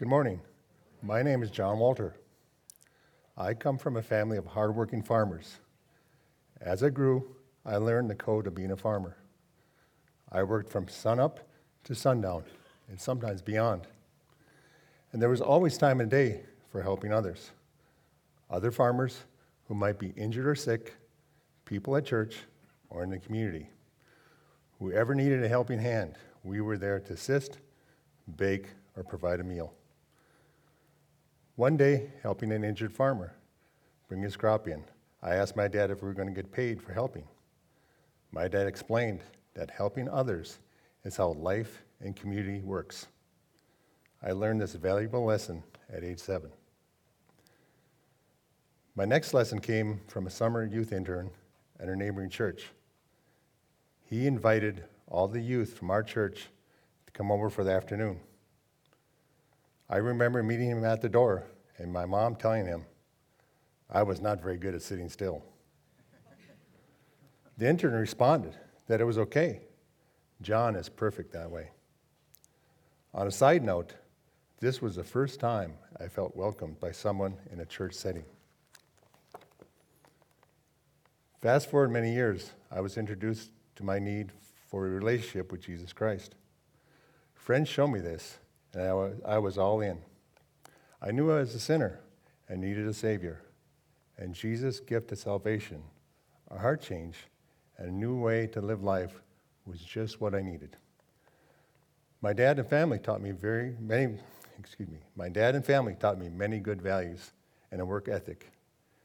Good morning. My name is Jon Walter. I come from a family of hardworking farmers. As I grew, I learned the code of being a farmer. I worked from sunup to sundown, and sometimes beyond. And there was always time in the day for helping others other farmers who might be injured or sick, people at church, or in the community. Whoever needed a helping hand, we were there to assist, bake, or provide a meal. One day, helping an injured farmer bring his crop in, I asked my dad if we were going to get paid for helping. My dad explained that helping others is how life and community works. I learned this valuable lesson at age seven. My next lesson came from a summer youth intern at our neighboring church. He invited all the youth from our church to come over for the afternoon. I remember meeting him at the door and my mom telling him I was not very good at sitting still. The intern responded that it was okay. Jon is perfect that way. On a side note, this was the first time I felt welcomed by someone in a church setting. Fast forward many years, I was introduced to my need for a relationship with Jesus Christ. Friends showed me this, and I was, I was all in. I knew I was a sinner and needed a Savior. And Jesus' gift of salvation, a heart change, and a new way to live life was just what I needed. My dad and family taught me very many, excuse me, my dad and family taught me many good values and a work ethic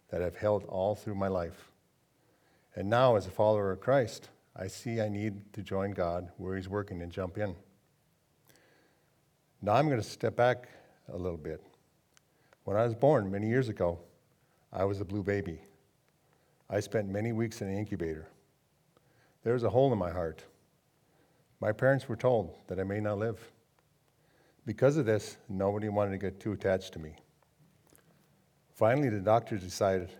that I've held all through my life. And now, as a follower of Christ, I see I need to join God where He's working and jump in. Now, I'm going to step back a little bit. When I was born many years ago, I was a blue baby. I spent many weeks in an incubator. There was a hole in my heart. My parents were told that I may not live. Because of this, nobody wanted to get too attached to me. Finally, the doctors decided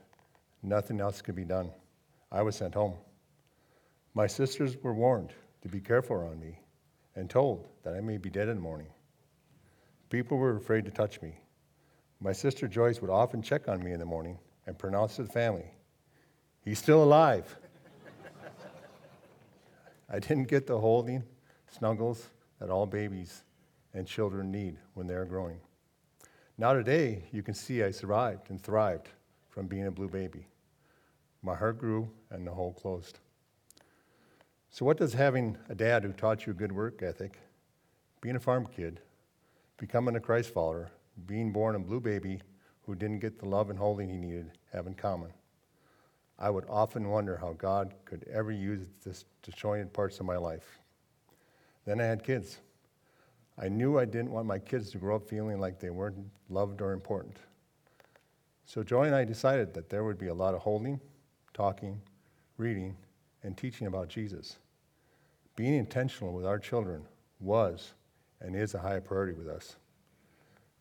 nothing else could be done. I was sent home. My sisters were warned to be careful around me and told that I may be dead in the morning. People were afraid to touch me. My sister Joyce would often check on me in the morning and pronounce to the family, He's still alive. I didn't get the holding, snuggles that all babies and children need when they're growing. Now, today, you can see I survived and thrived from being a blue baby. My heart grew and the hole closed. So, what does having a dad who taught you good work ethic, being a farm kid, becoming a Christ follower, being born a blue baby who didn't get the love and holding he needed have in common? I would often wonder how God could ever use this disjointed parts of my life. Then I had kids. I knew I didn't want my kids to grow up feeling like they weren't loved or important. So Joy and I decided that there would be a lot of holding, talking, reading, and teaching about Jesus. Being intentional with our children was and is a high priority with us.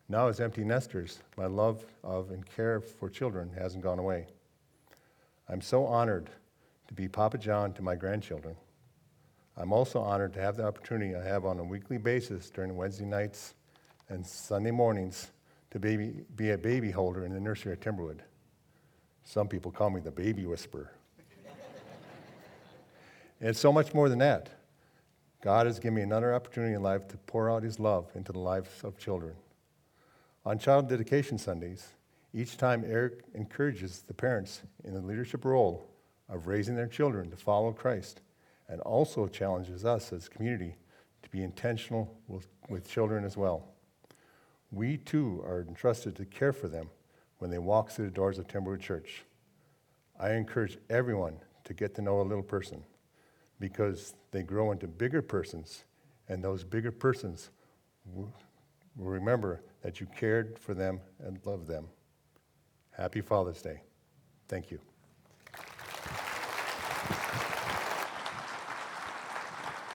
Now, as empty nesters, my love of and care for children hasn't gone away. I'm so honored to be Papa Jon to my grandchildren. I'm also honored to have the opportunity I have on a weekly basis during Wednesday nights and Sunday mornings to baby, be a baby holder in the nursery at Timberwood. Some people call me the baby whisperer. it's so much more than that. God has given me another opportunity in life to pour out His love into the lives of children. On Child Dedication Sundays, each time Eric encourages the parents in the leadership role of raising their children to follow Christ and also challenges us as a community to be intentional with, with children as well. We too are entrusted to care for them when they walk through the doors of Timberwood Church. I encourage everyone to get to know a little person because they grow into bigger persons, and those bigger persons will remember that you cared for them and loved them. Happy Father's Day. Thank you.